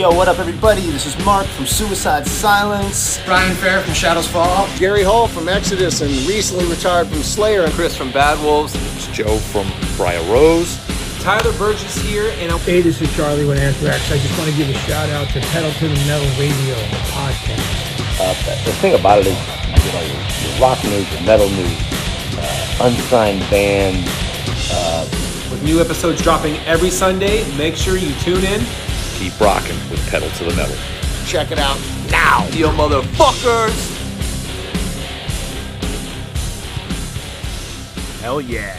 Yo, what up, everybody? This is Mark from Suicide Silence. Brian Fair from Shadows Fall. Gary Holt from Exodus and recently retired from Slayer. And Chris from Bad Wolves. It's Joe from Briar Rose. Tyler Burgess here, and Hey, this is Charlie with Anthrax. I just want to give a shout out to Pedal to the Metal Radio podcast. Uh, the thing about it is, you know, your, your rock news, your metal news, uh, unsigned bands. Uh, with new episodes dropping every Sunday, make sure you tune in. Keep rocking with Pedal to the Metal. Check it out now, you motherfuckers! Hell yeah.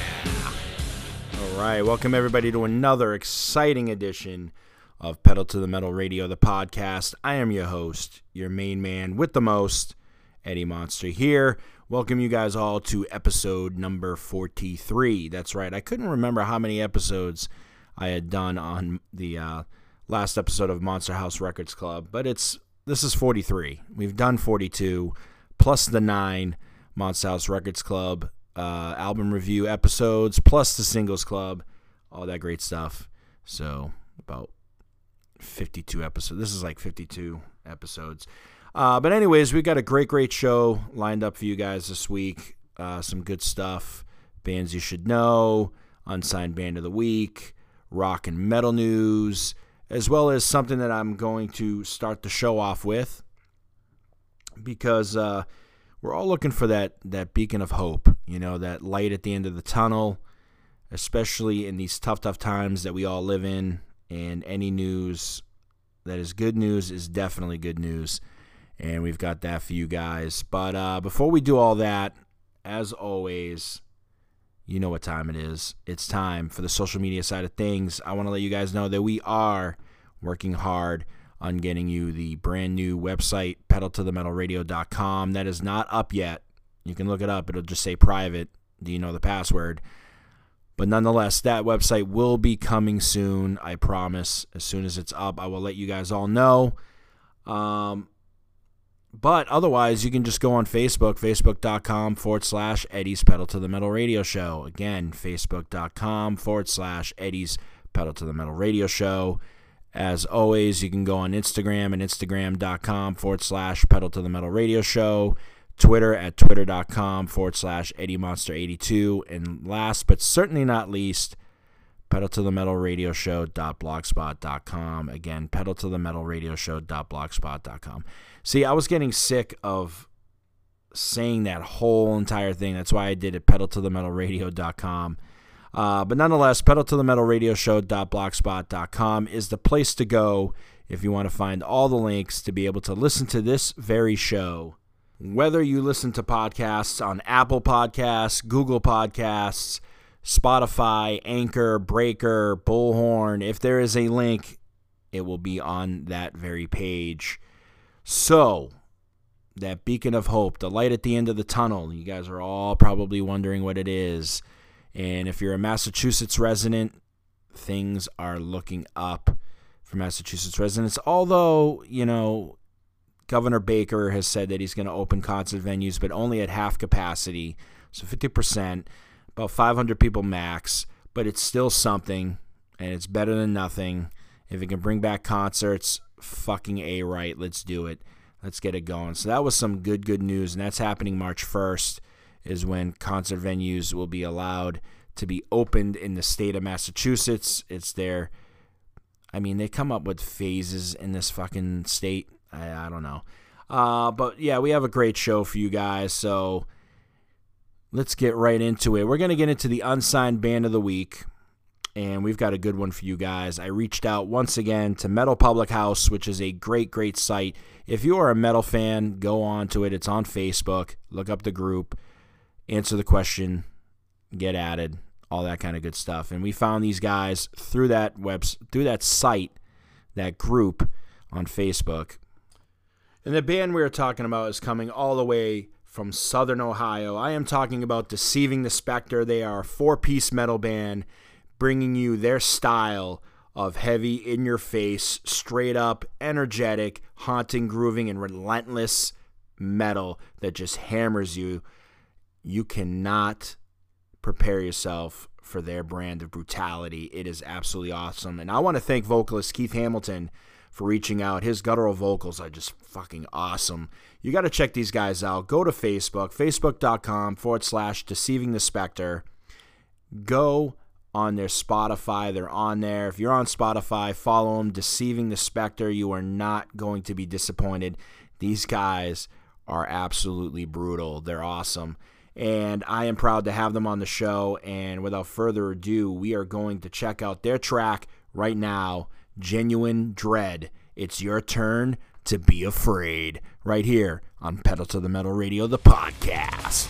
All right, welcome everybody to another exciting edition of Pedal to the Metal Radio, the podcast. I am your host, your main man with the most, Eddie Monster here. Welcome you guys all to episode number 43. That's right. I couldn't remember how many episodes I had done on the uh, last episode of Monster House Records Club, but it's this is 43. We've done 42 plus the 9 Monster House Records Club uh, album review episodes plus the singles club, all that great stuff. So about 52 episodes. This is like 52 episodes. Uh, but anyways, we've got a great, great show lined up for you guys this week. Uh, some good stuff, bands you should know, unsigned band of the week, rock and metal news, as well as something that I'm going to start the show off with because uh, we're all looking for that that beacon of hope, you know, that light at the end of the tunnel, especially in these tough, tough times that we all live in. And any news that is good news is definitely good news, and we've got that for you guys. But uh, before we do all that, as always, you know what time it is. It's time for the social media side of things. I want to let you guys know that we are working hard on getting you the brand new website, pedaltothemetalradio.com. That is not up yet. You can look it up, it'll just say private. Do you know the password? But nonetheless, that website will be coming soon. I promise. As soon as it's up, I will let you guys all know. Um, but otherwise, you can just go on Facebook, facebook.com forward slash Eddie's Pedal to the Metal Radio Show. Again, facebook.com forward slash Eddie's Pedal to the Metal Radio Show. As always, you can go on Instagram and Instagram.com forward slash Pedal to the Metal Radio Show. Twitter at twitter.com forward slash Eddie Monster 82. And last but certainly not least, pedal to the metal radio show.blogspot.com. Again, pedal to the metal radio show.blogspot.com. See, I was getting sick of saying that whole entire thing. That's why I did it pedal to the metal radio.com. Uh, but nonetheless, pedal to the metal radio show.blogspot.com is the place to go if you want to find all the links to be able to listen to this very show. Whether you listen to podcasts on Apple Podcasts, Google Podcasts, Spotify, Anchor, Breaker, Bullhorn, if there is a link, it will be on that very page. So, that beacon of hope, the light at the end of the tunnel, you guys are all probably wondering what it is. And if you're a Massachusetts resident, things are looking up for Massachusetts residents. Although, you know, Governor Baker has said that he's going to open concert venues, but only at half capacity, so 50%, about 500 people max. But it's still something, and it's better than nothing. If it can bring back concerts, fucking A right, let's do it. Let's get it going. So that was some good, good news, and that's happening March 1st, is when concert venues will be allowed to be opened in the state of Massachusetts. It's their, I mean, they come up with phases in this fucking state. I, I don't know. Uh, but yeah, we have a great show for you guys. So let's get right into it. We're going to get into the unsigned band of the week. And we've got a good one for you guys. I reached out once again to Metal Public House, which is a great, great site. If you are a metal fan, go on to it. It's on Facebook. Look up the group, answer the question, get added, all that kind of good stuff. And we found these guys through that web, through that site, that group on Facebook. And the band we are talking about is coming all the way from Southern Ohio. I am talking about Deceiving the Spectre. They are a four piece metal band bringing you their style of heavy, in your face, straight up, energetic, haunting, grooving, and relentless metal that just hammers you. You cannot prepare yourself for their brand of brutality. It is absolutely awesome. And I want to thank vocalist Keith Hamilton for reaching out. His guttural vocals are just fucking awesome. You got to check these guys out. Go to Facebook, facebook.com forward slash deceiving the specter. Go on their Spotify. They're on there. If you're on Spotify, follow them. Deceiving the Specter. You are not going to be disappointed. These guys are absolutely brutal. They're awesome. And I am proud to have them on the show. And without further ado, we are going to check out their track right now Genuine Dread. It's your turn to be afraid. Right here on Pedal to the Metal Radio, the podcast.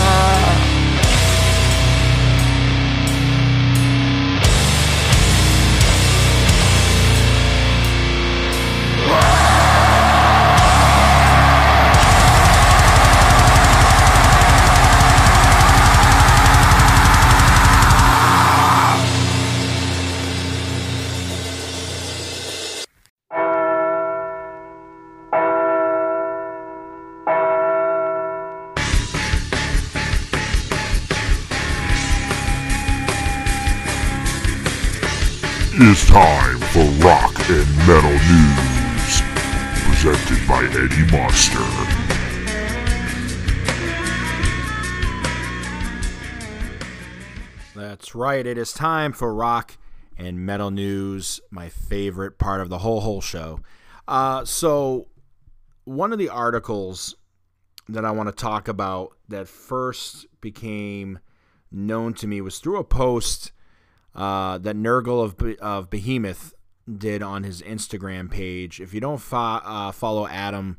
Metal News, presented by Eddie Monster. That's right. It is time for rock and metal news, my favorite part of the whole whole show. Uh, so, one of the articles that I want to talk about that first became known to me was through a post uh, that Nergal of, of Behemoth did on his Instagram page. If you don't fo- uh, follow Adam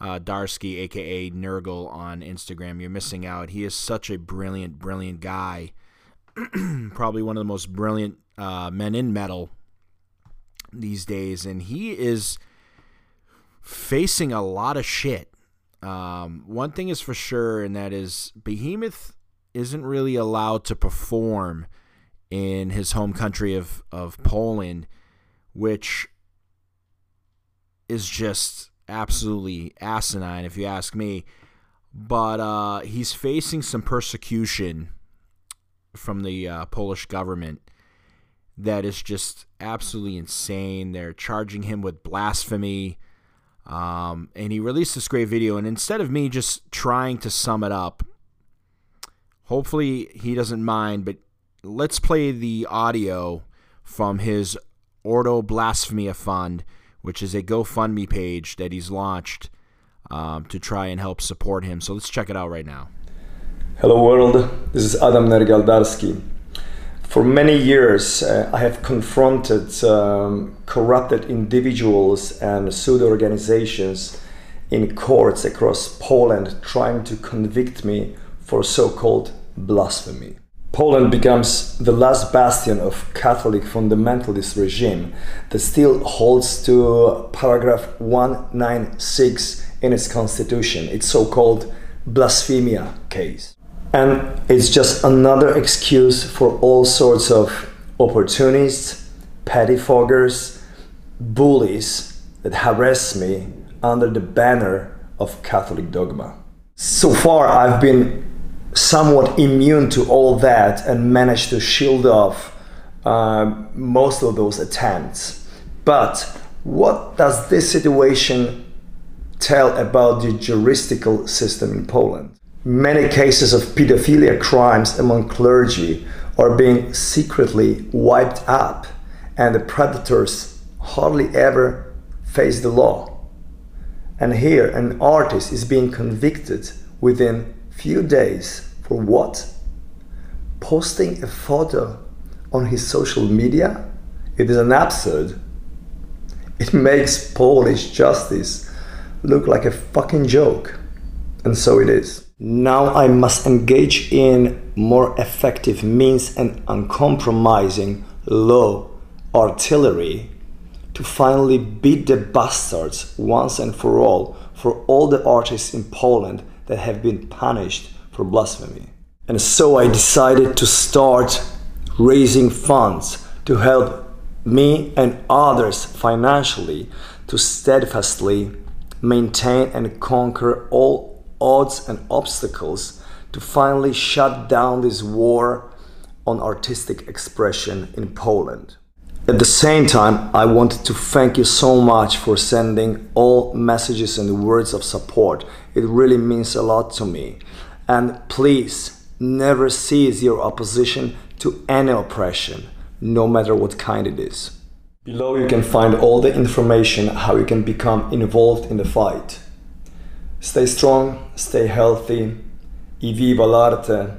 uh, Darski, aka Nergal, on Instagram. You're missing out. He is such a brilliant, brilliant guy. Probably one of the most brilliant uh, men in metal these days, and he is facing a lot of shit. Um, one thing is for sure, and that is Behemoth isn't really allowed to perform in his home country of, of Poland, which is just absolutely asinine, if you ask me. But uh, he's facing some persecution from the uh, Polish government that is just absolutely insane. They're charging him with blasphemy. Um, and he released this great video. And instead of me just trying to sum it up, hopefully he doesn't mind, but let's play the audio from his Ordo Blasfemia Fund, which is a GoFundMe page that he's launched um, to try and help support him. So let's check it out right now. Hello, world. This is Adam Nergal Darski. For many years, uh, I have confronted um, corrupted individuals and pseudo organizations in courts across Poland trying to convict me for so called blasphemy. Poland becomes the last bastion of Catholic fundamentalist regime that still holds to paragraph 196 in its constitution, its so called blasphemia case. And it's just another excuse for all sorts of opportunists, pettifoggers, bullies that harass me under the banner of Catholic dogma. So far, I've been somewhat immune to all that and managed to shield off uh, most of those attempts. But what does this situation tell about the juristical system in Poland? Many cases of pedophilia crimes among clergy are being secretly wiped up, and the predators hardly ever face the law. And here, an artist is being convicted within few days for what? Posting a photo on his social media? It is an absurd. It makes Polish justice look like a fucking joke. And so it is. Now I must engage in more effective means and uncompromising low artillery to finally beat the bastards once and for all for all the artists in Poland that have been punished for blasphemy. And so I decided to start raising funds to help me and others financially to steadfastly maintain and conquer all odds and obstacles to finally shut down this war on artistic expression in Poland. At the same time, I wanted to thank you so much for sending all messages and words of support. It really means a lot to me. And please never cease your opposition to any oppression, no matter what kind it is. Below you can find all the information how you can become involved in the fight. Stay strong, stay healthy, e viva l'arte,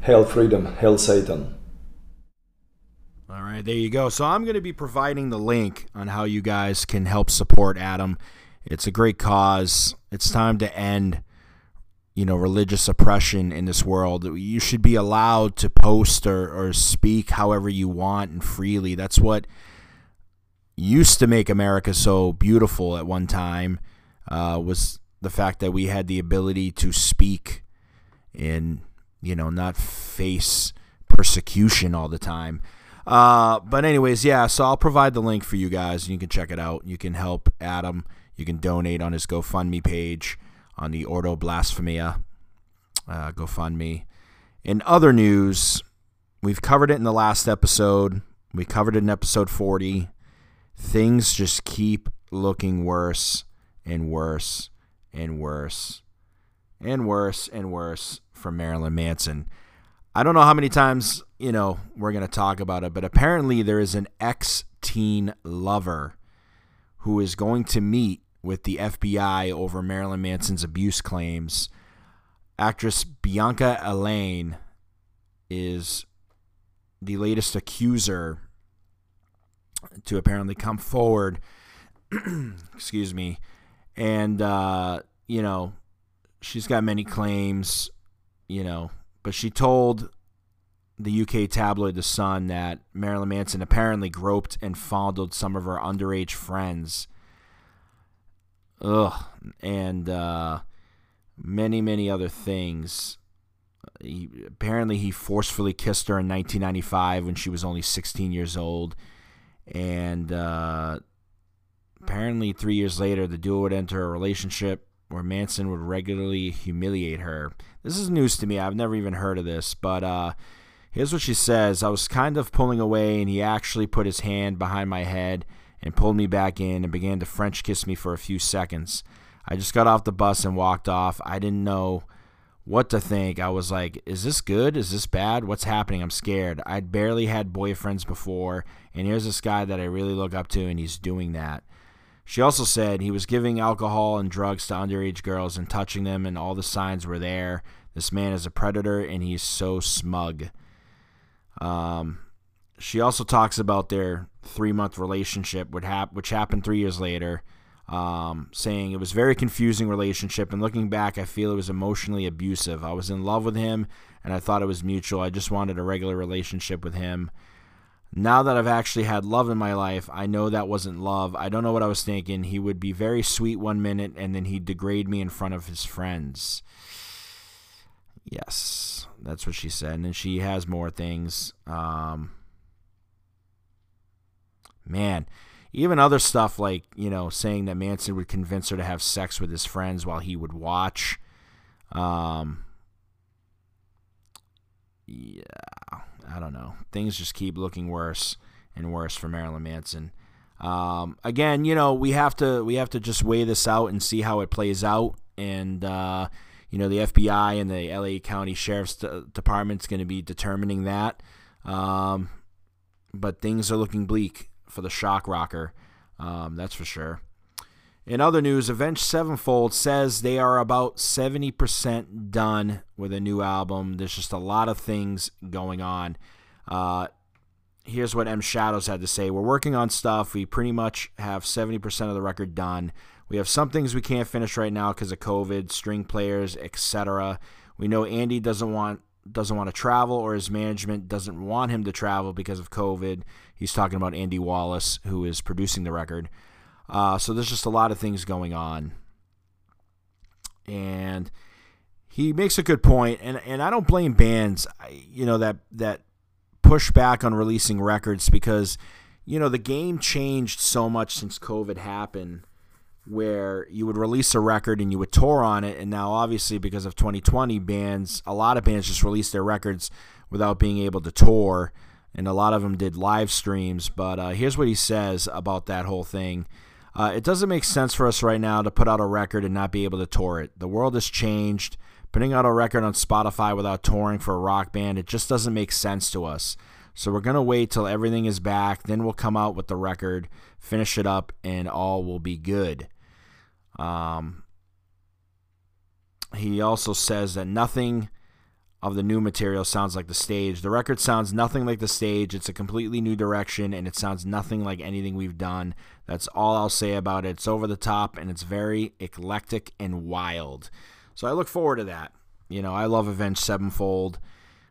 hail freedom, hail Satan. All right, there you go. So I'm going to be providing the link on how you guys can help support Adam. It's a great cause. It's time to end, you know, religious oppression in this world. You should be allowed to post or, or speak however you want and freely. That's what used to make America so beautiful at one time uh, was the fact that we had the ability to speak and, you know, not face persecution all the time. Uh, but anyways, yeah. So I'll provide the link for you guys. You can check it out. You can help Adam. You can donate on his GoFundMe page on the Ordo Blasfemia uh, GoFundMe. In other news, we've covered it in the last episode. We covered it in episode 40. Things just keep looking worse and worse and worse and worse and worse for Marilyn Manson. I don't know how many times, you know, we're going to talk about it, but apparently there is an ex teen lover who is going to meet with the FBI over Marilyn Manson's abuse claims. Actress Bianca Allaine is the latest accuser to apparently come forward, excuse me, and uh, you know, she's got many claims, you know, but she told the UK tabloid The Sun that Marilyn Manson apparently groped and fondled some of her underage friends. Ugh, and uh, many, many other things. He, apparently, he forcefully kissed her in 1995 when she was only 16 years old, and uh, apparently, three years later, the duo would enter a relationship where Manson would regularly humiliate her. This is news to me. I've never even heard of this, but uh, here's what she says I was kind of pulling away, and he actually put his hand behind my head and pulled me back in and began to French kiss me for a few seconds. I just got off the bus and walked off. I didn't know what to think. I was like, is this good? Is this bad? What's happening? I'm scared. I'd barely had boyfriends before, and here's this guy that I really look up to, and he's doing that. She also said he was giving alcohol and drugs to underage girls and touching them, and all the signs were there. This man is a predator, and he's so smug. Um, she also talks about their three month relationship, which, hap- which happened three years later, um, saying it was a very confusing relationship. And looking back, I feel it was emotionally abusive. I was in love with him, and I thought it was mutual. I just wanted a regular relationship with him. Now that I've actually had love in my life, I know that wasn't love. I don't know what I was thinking. He would be very sweet one minute and then he'd degrade me in front of his friends. Yes, that's what she said. And then she has more things. Um, man, even other stuff like, you know, saying that Manson would convince her to have sex with his friends while he would watch. Um, yeah, I don't know. Things just keep looking worse and worse for Marilyn Manson. Um, again, you know, we have to we have to just weigh this out and see how it plays out. And uh, you know, the FBI and the LA County Sheriff's Department's going to be determining that. Um, but things are looking bleak for the shock rocker. Um, that's for sure. In other news, Avenged Sevenfold says they are about 70% done with a new album. There's just a lot of things going on. Uh, here's what M Shadows had to say We're working on stuff. We pretty much have 70% of the record done. We have some things we can't finish right now because of COVID, string players, etc. We know Andy doesn't want doesn't want to travel or his management doesn't want him to travel because of COVID. He's talking about Andy Wallace, who is producing the record. Uh, so there's just a lot of things going on. And he makes a good point, and, and I don't blame bands, you know, that that push back on releasing records because, you know, the game changed so much since COVID happened where you would release a record and you would tour on it. And now obviously because of 2020 bands a lot of bands just released their records without being able to tour. And a lot of them did live streams. But uh, here's what he says about that whole thing uh, it doesn't make sense for us right now to put out a record and not be able to tour it. The world has changed. Putting out a record on Spotify without touring for a rock band, it just doesn't make sense to us. So we're going to wait till everything is back. Then we'll come out with the record, finish it up, and all will be good. Um, he also says that nothing of the new material sounds like the stage. The record sounds nothing like the stage. It's a completely new direction and it sounds nothing like anything we've done. That's all I'll say about it. It's over the top and it's very eclectic and wild. So I look forward to that. You know, I love Avenged Sevenfold.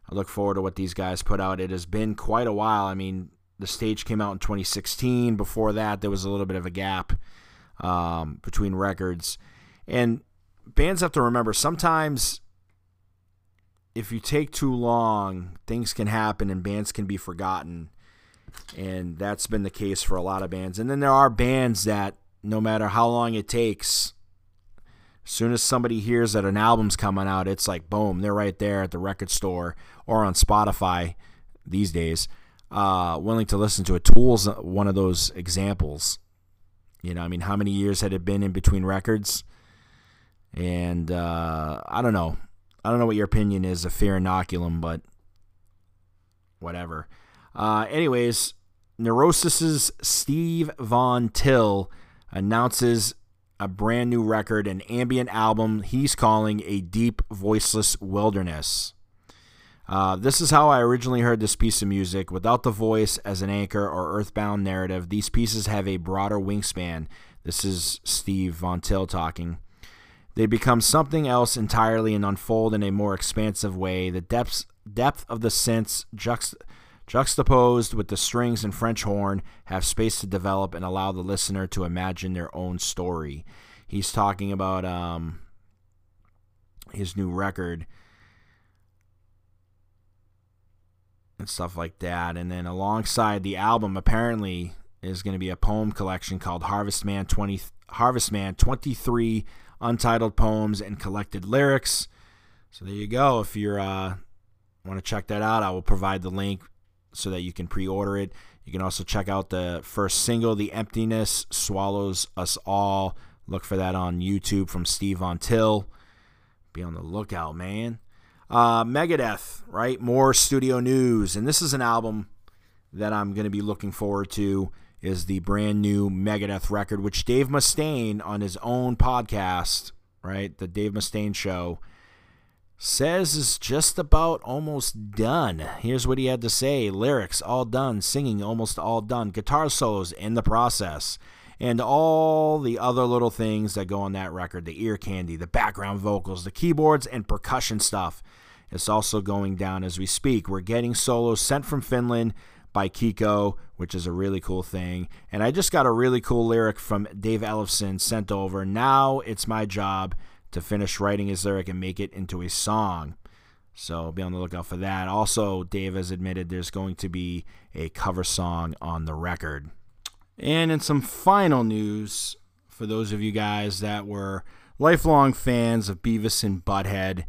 I look forward to what these guys put out. It has been quite a while. I mean, the stage came out in 2016. Before that, there was a little bit of a gap um, between records. And bands have to remember sometimes if you take too long, things can happen and bands can be forgotten. And that's been the case for a lot of bands. And then there are bands that, no matter how long it takes, as soon as somebody hears that an album's coming out, it's like boom, they're right there at the record store or on Spotify these days, uh, willing to listen to it. Tool's one of those examples. You know, I mean, how many years had it been in between records? And uh, I don't know. I don't know what your opinion is of fear inoculum, but whatever. Uh, anyways, Neurosis's Steve Von Till announces a brand new record, an ambient album he's calling A Deep Voiceless Wilderness. Uh, this is how I originally heard this piece of music. Without the voice as an anchor or earthbound narrative, these pieces have a broader wingspan. This is Steve Von Till talking. They become something else entirely and unfold in a more expansive way. The depths depth of the synths juxt- juxtaposed with the strings and French horn have space to develop and allow the listener to imagine their own story. He's talking about um, his new record and stuff like that. And then alongside the album, apparently, is going to be a poem collection called Harvest Man 20 Harvest Man 23 untitled poems and collected lyrics. So there you go. If you're uh, want to check that out, I will provide the link so that you can pre-order it. You can also check out the first single, "The Emptiness Swallows Us All." Look for that on YouTube from Steve Von Till. Be on the lookout, man. Uh, Megadeth, right? More studio news, and this is an album that I'm going to be looking forward to. Is the brand new Megadeth record, which Dave Mustaine on his own podcast, right, the Dave Mustaine Show, says is just about almost done. Here's what he had to say: lyrics all done, singing almost all done, guitar solos in the process and all the other little things that go on that record the ear candy, the background vocals, the keyboards, and percussion stuff. It's also going down as we speak. We're getting solos sent from Finland by Kiko, which is a really cool thing. And I just got a really cool lyric from Dave Ellefson sent over. Now it's my job to finish writing his lyric and make it into a song. So be on the lookout for that. Also, Dave has admitted there's going to be a cover song on the record. And in some final news, for those of you guys that were lifelong fans of Beavis and Butthead,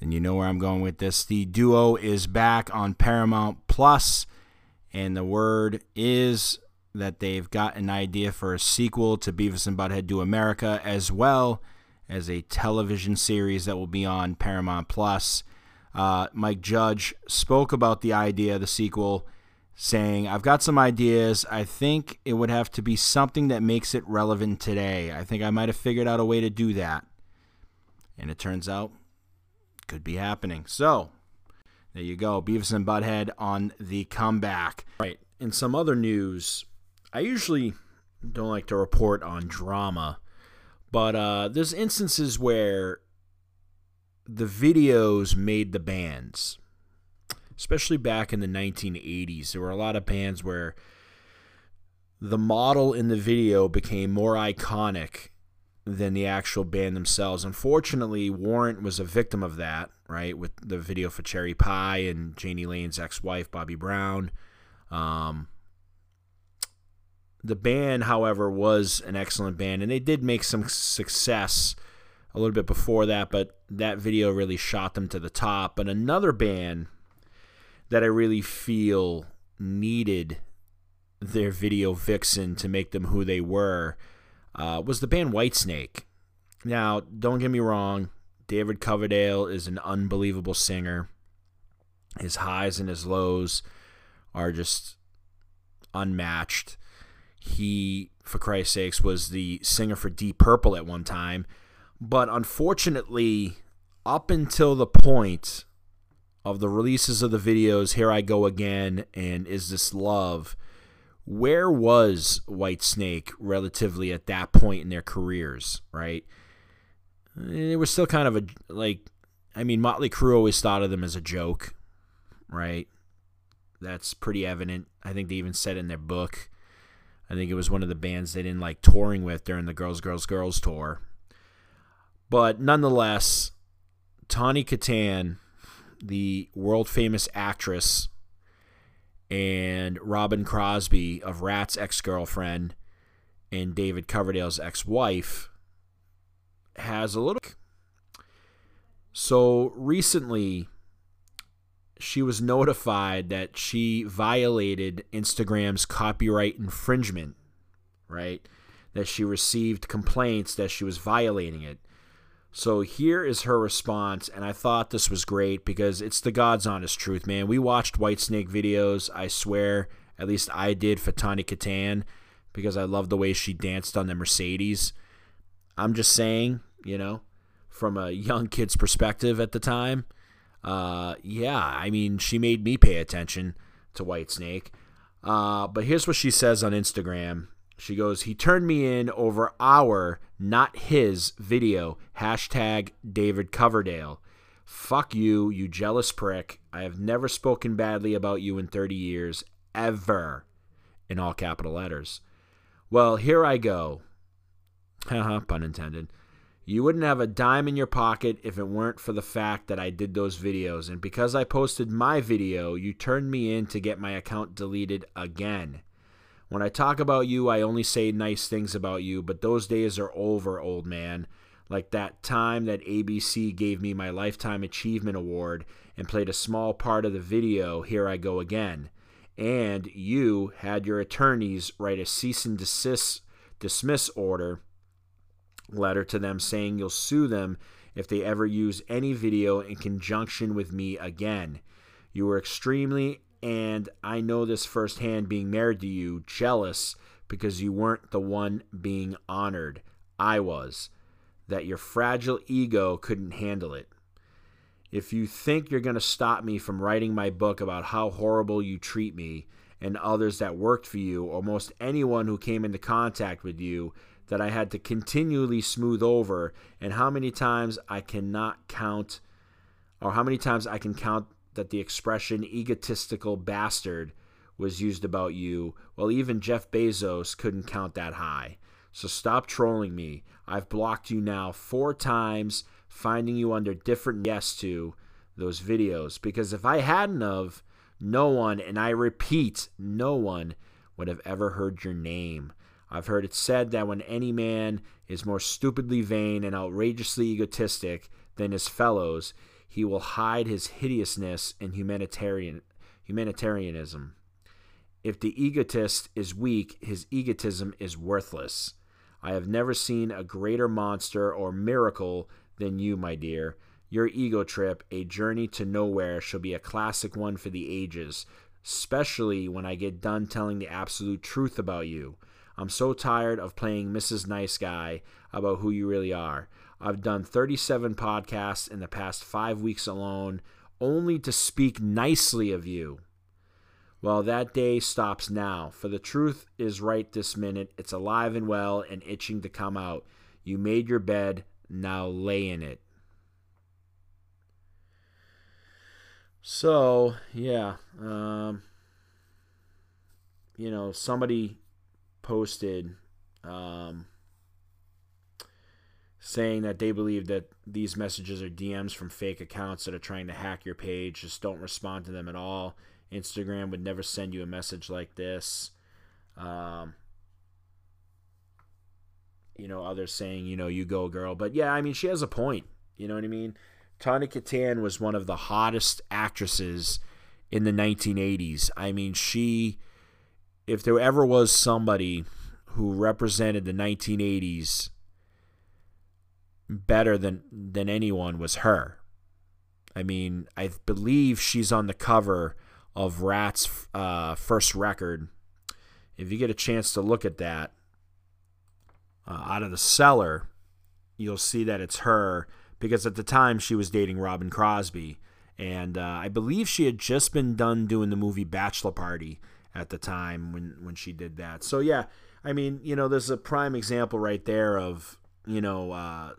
then you know where I'm going with this. The duo is back on Paramount Plus, and the word is that they've got an idea for a sequel to Beavis and Butthead Do America, as well as a television series that will be on Paramount Plus. Uh, Mike Judge spoke about the idea of the sequel saying, I've got some ideas. I think it would have to be something that makes it relevant today. I think I might have figured out a way to do that. And it turns out, could be happening. So, there you go. Beavis and Butthead on the comeback. Right. In some other news, I usually don't like to report on drama, but uh, there's instances where the videos made the bands especially back in the 1980s. There were a lot of bands where the model in the video became more iconic than the actual band themselves. Unfortunately, Warrant was a victim of that, right? With the video for Cherry Pie and Jani Lane's ex wife, Bobbie Brown. Um, the band, however, was an excellent band, and they did make some success a little bit before that, but that video really shot them to the top. But another band that I really feel needed their video vixen to make them who they were uh, was the band Whitesnake. Now, don't get me wrong, David Coverdale is an unbelievable singer. His highs and his lows are just unmatched. He, for Christ's sakes, was the singer for Deep Purple at one time. But unfortunately, up until the point of the releases of the videos, Here I Go Again and Is This Love, where was Whitesnake relatively at that point in their careers, right? It was still kind of a, like, I mean, Motley Crue always thought of them as a joke, right? That's pretty evident. I think they even said in their book. I think it was one of the bands they didn't like touring with during the Girls, Girls, Girls tour. But nonetheless, Tawny Kitaen the world famous actress and Robin Crosby of Ratt's ex girlfriend and David Coverdale's ex wife has a little. So recently, she was notified that she violated Instagram's copyright infringement, right? That she received complaints that she was violating it. So here is her response, and I thought this was great because it's the God's honest truth, man. We watched Whitesnake videos, I swear, at least I did for Tawny Kitaen because I love the way she danced on the Mercedes. I'm just saying, you know, from a young kid's perspective at the time, uh, yeah, I mean, she made me pay attention to Whitesnake. Uh, but here's what she says on Instagram. She goes, he turned me in over our, not his, video. Hashtag David Coverdale. Fuck you, you jealous prick. I have never spoken badly about you in 30 years, ever. In all capital letters. Well, here I go. Haha, pun intended. You wouldn't have a dime in your pocket if it weren't for the fact that I did those videos. And because I posted my video, you turned me in to get my account deleted again. When I talk about you, I only say nice things about you, but those days are over, old man. Like that time that ABC gave me my Lifetime Achievement Award and played a small part of the video, Here I Go Again. And you had your attorneys write a cease and desist, dismiss order letter to them saying you'll sue them if they ever use any video in conjunction with me again. You were extremely, and I know this firsthand being married to you, jealous because you weren't the one being honored. I was. That your fragile ego couldn't handle it. If you think you're going to stop me from writing my book about how horrible you treat me and others that worked for you, or most anyone who came into contact with you, that I had to continually smooth over, and how many times I cannot count, or how many times I can count that the expression egotistical bastard was used about you. Well, even Jeff Bezos couldn't count that high. So stop trolling me. I've blocked you now four times, finding you under different yes to those videos. Because if I hadn't of, no one, and I repeat, no one would have ever heard your name. I've heard it said that when any man is more stupidly vain and outrageously egotistic than his fellows, he will hide his hideousness in humanitarian humanitarianism. If the egotist is weak, his egotism is worthless. I have never seen a greater monster or miracle than you, my dear. Your ego trip, a journey to nowhere, shall be a classic one for the ages, especially when I get done telling the absolute truth about you. I'm so tired of playing Mrs. Nice Guy about who you really are. I've done 37 podcasts in the past five weeks alone, only to speak nicely of you. Well, that day stops now, for the truth is right this minute. It's alive and well and itching to come out. You made your bed, now lay in it. So, yeah, um, you know, somebody posted um, saying that they believe that these messages are DMs from fake accounts that are trying to hack your page. Just don't respond to them at all. Instagram would never send you a message like this. Um, you know, others saying, you know, you go girl. But yeah, I mean, she has a point. You know what I mean? Tawny Kitaen was one of the hottest actresses in the 1980s. I mean, she if there ever was somebody who represented the 1980s better than than anyone was her. I mean, I believe she's on the cover of Ratt's uh, first record. If you get a chance to look at that uh, out of the cellar, you'll see that it's her because at the time she was dating Robin Crosby, and uh, I believe she had just been done doing the movie Bachelor Party at the time when when she did that. So yeah, I mean, you know, there's a prime example right there of you know uh,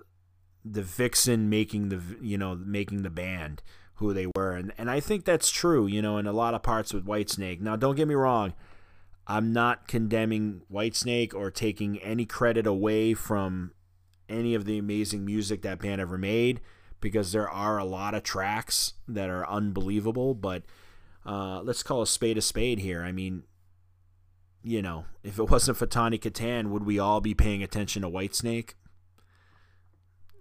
the vixen making the you know making the band who they were, and and I think that's true. You know, in a lot of parts with Whitesnake. Now, don't get me wrong. I'm not condemning Whitesnake or taking any credit away from any of the amazing music that band ever made because there are a lot of tracks that are unbelievable, but uh, let's call a spade a spade here. I mean, you know, if it wasn't for Tawny Kitaen, would we all be paying attention to Whitesnake?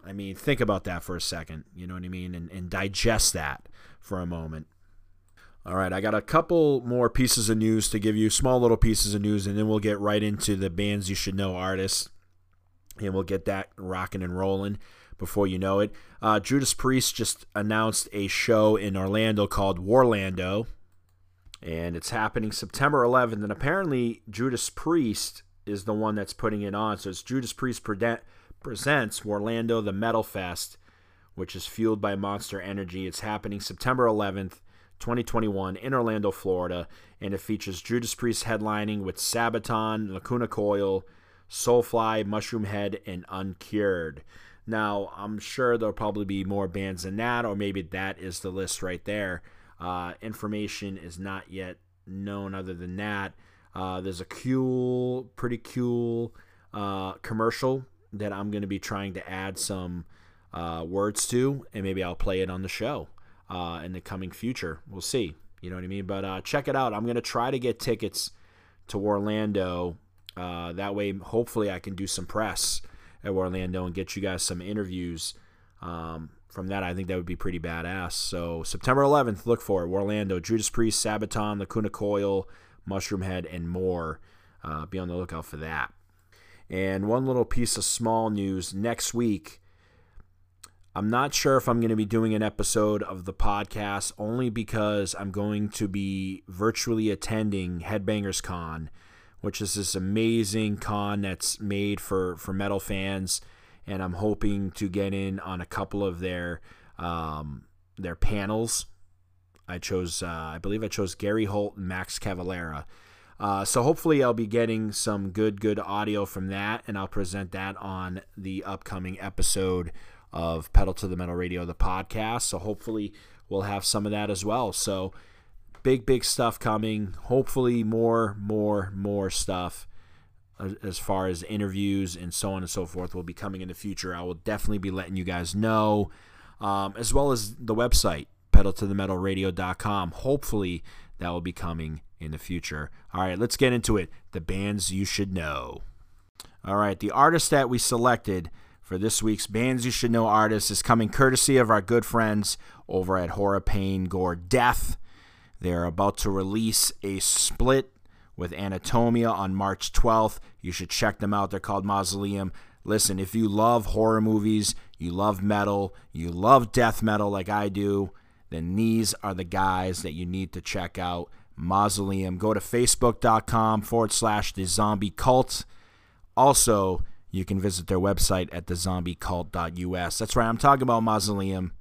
I mean, think about that for a second. You know what I mean? And, and digest that for a moment. All right, I got a couple more pieces of news to give you, small little pieces of news, and then we'll get right into the bands you should know artists, and we'll get that rocking and rolling before you know it. Uh, Judas Priest just announced a show in Orlando called Warlando, and it's happening September 11th. And apparently, Judas Priest is the one that's putting it on. So it's Judas Priest presents Warlando the Metal Fest, which is fueled by Monster Energy. It's happening September 11th, 2021 in Orlando, Florida, and it features Judas Priest headlining with Sabaton, Lacuna Coil, Soulfly, Mushroomhead, and Uncured. Now, I'm sure there'll probably be more bands than that, or maybe that is the list right there. Uh, information is not yet known other than that. Uh, there's a cool, pretty cool uh, commercial that I'm going to be trying to add some uh, words to, and maybe I'll play it on the show uh, in the coming future. We'll see. You know what I mean? But uh, check it out. I'm going to try to get tickets to Orlando. That way, hopefully, I can do some press at Orlando and get you guys some interviews. Um, from that, I think that would be pretty badass. So September 11th, look for it. Orlando, Judas Priest, Sabaton, Lacuna Coil, Mushroomhead, and more. Uh, be on the lookout for that. And one little piece of small news next week. I'm not sure if I'm going to be doing an episode of the podcast only because I'm going to be virtually attending Headbangers Con, which is this amazing con that's made for, for metal fans. And I'm hoping to get in on a couple of their um, their panels. I chose, uh, I believe I chose Gary Holt and Max Cavalera. Uh, so hopefully I'll be getting some good, good audio from that, and I'll present that on the upcoming episode of Pedal to the Metal Radio, the podcast. So hopefully we'll have some of that as well. So big, big stuff coming. Hopefully more, more, more stuff as far as interviews and so on and so forth will be coming in the future. I will definitely be letting you guys know, um, as well as the website, pedaltothemetalradio.com. Hopefully that will be coming in the future. All right, let's get into it. The bands you should know. All right, the artist that we selected for this week's Bands You Should Know artist is coming courtesy of our good friends over at Horror Pain Gore Death. They're about to release a split with Anatomia on March 12th. You should check them out. They're called Mausoleum. Listen, if you love horror movies, you love metal, you love death metal like I do, then these are the guys that you need to check out. Mausoleum. Go to facebook.com forward slash the zombie cult. Also, you can visit their website at thezombiecult.us. That's right, I'm talking about Mausoleum.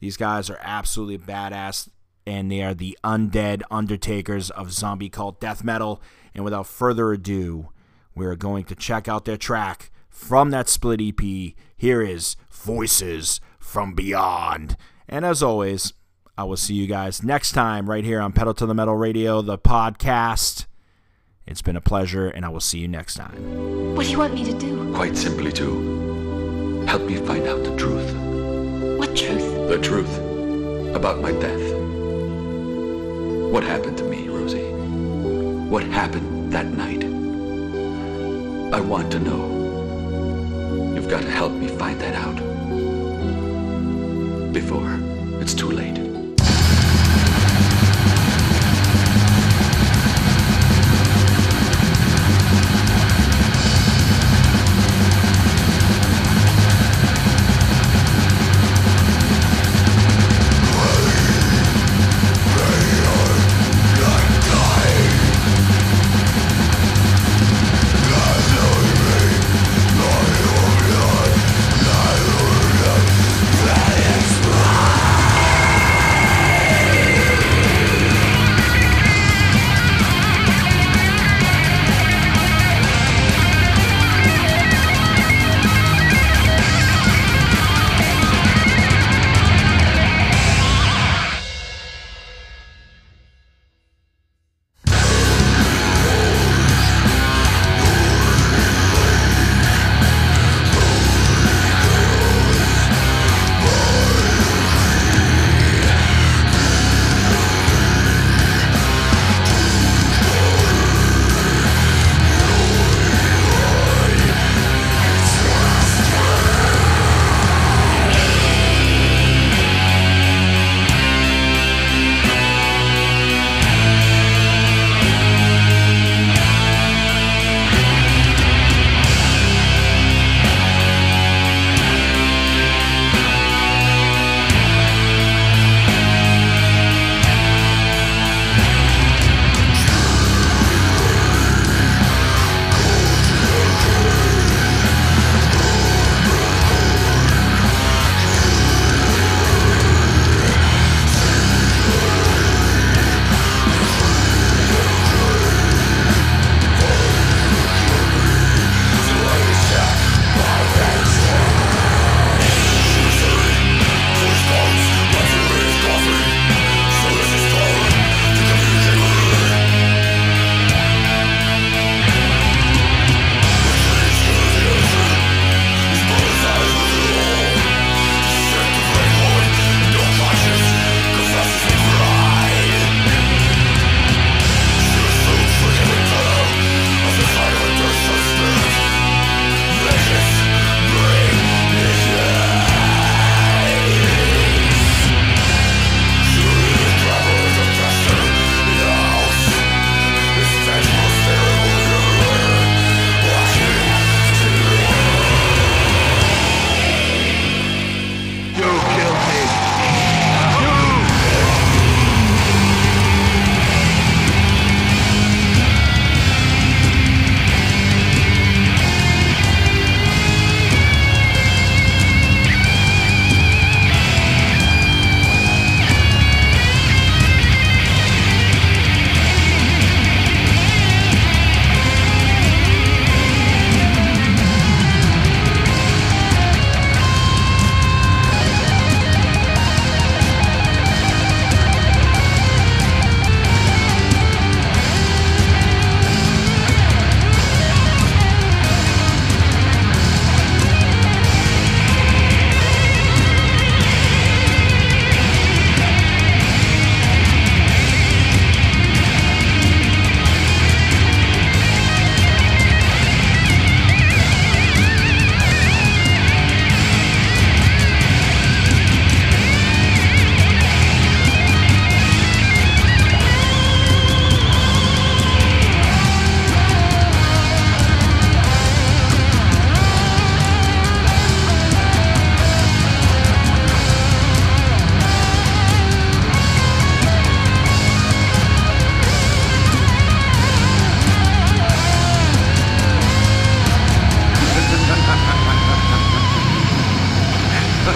These guys are absolutely badass, and they are the undead undertakers of zombie cult death metal. And without further ado, we're going to check out their track from that split EP. Here is Voices from Beyond. And as always, I will see you guys next time right here on Pedal to the Metal Radio, the podcast. It's been a pleasure, and I will see you next time. What do you want me to do? Quite simply to help me find out the truth. What truth? The truth about my death. What happened to me, Rosie? What happened that night? I want to know. You've got to help me find that out. Before it's too late.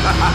Ah!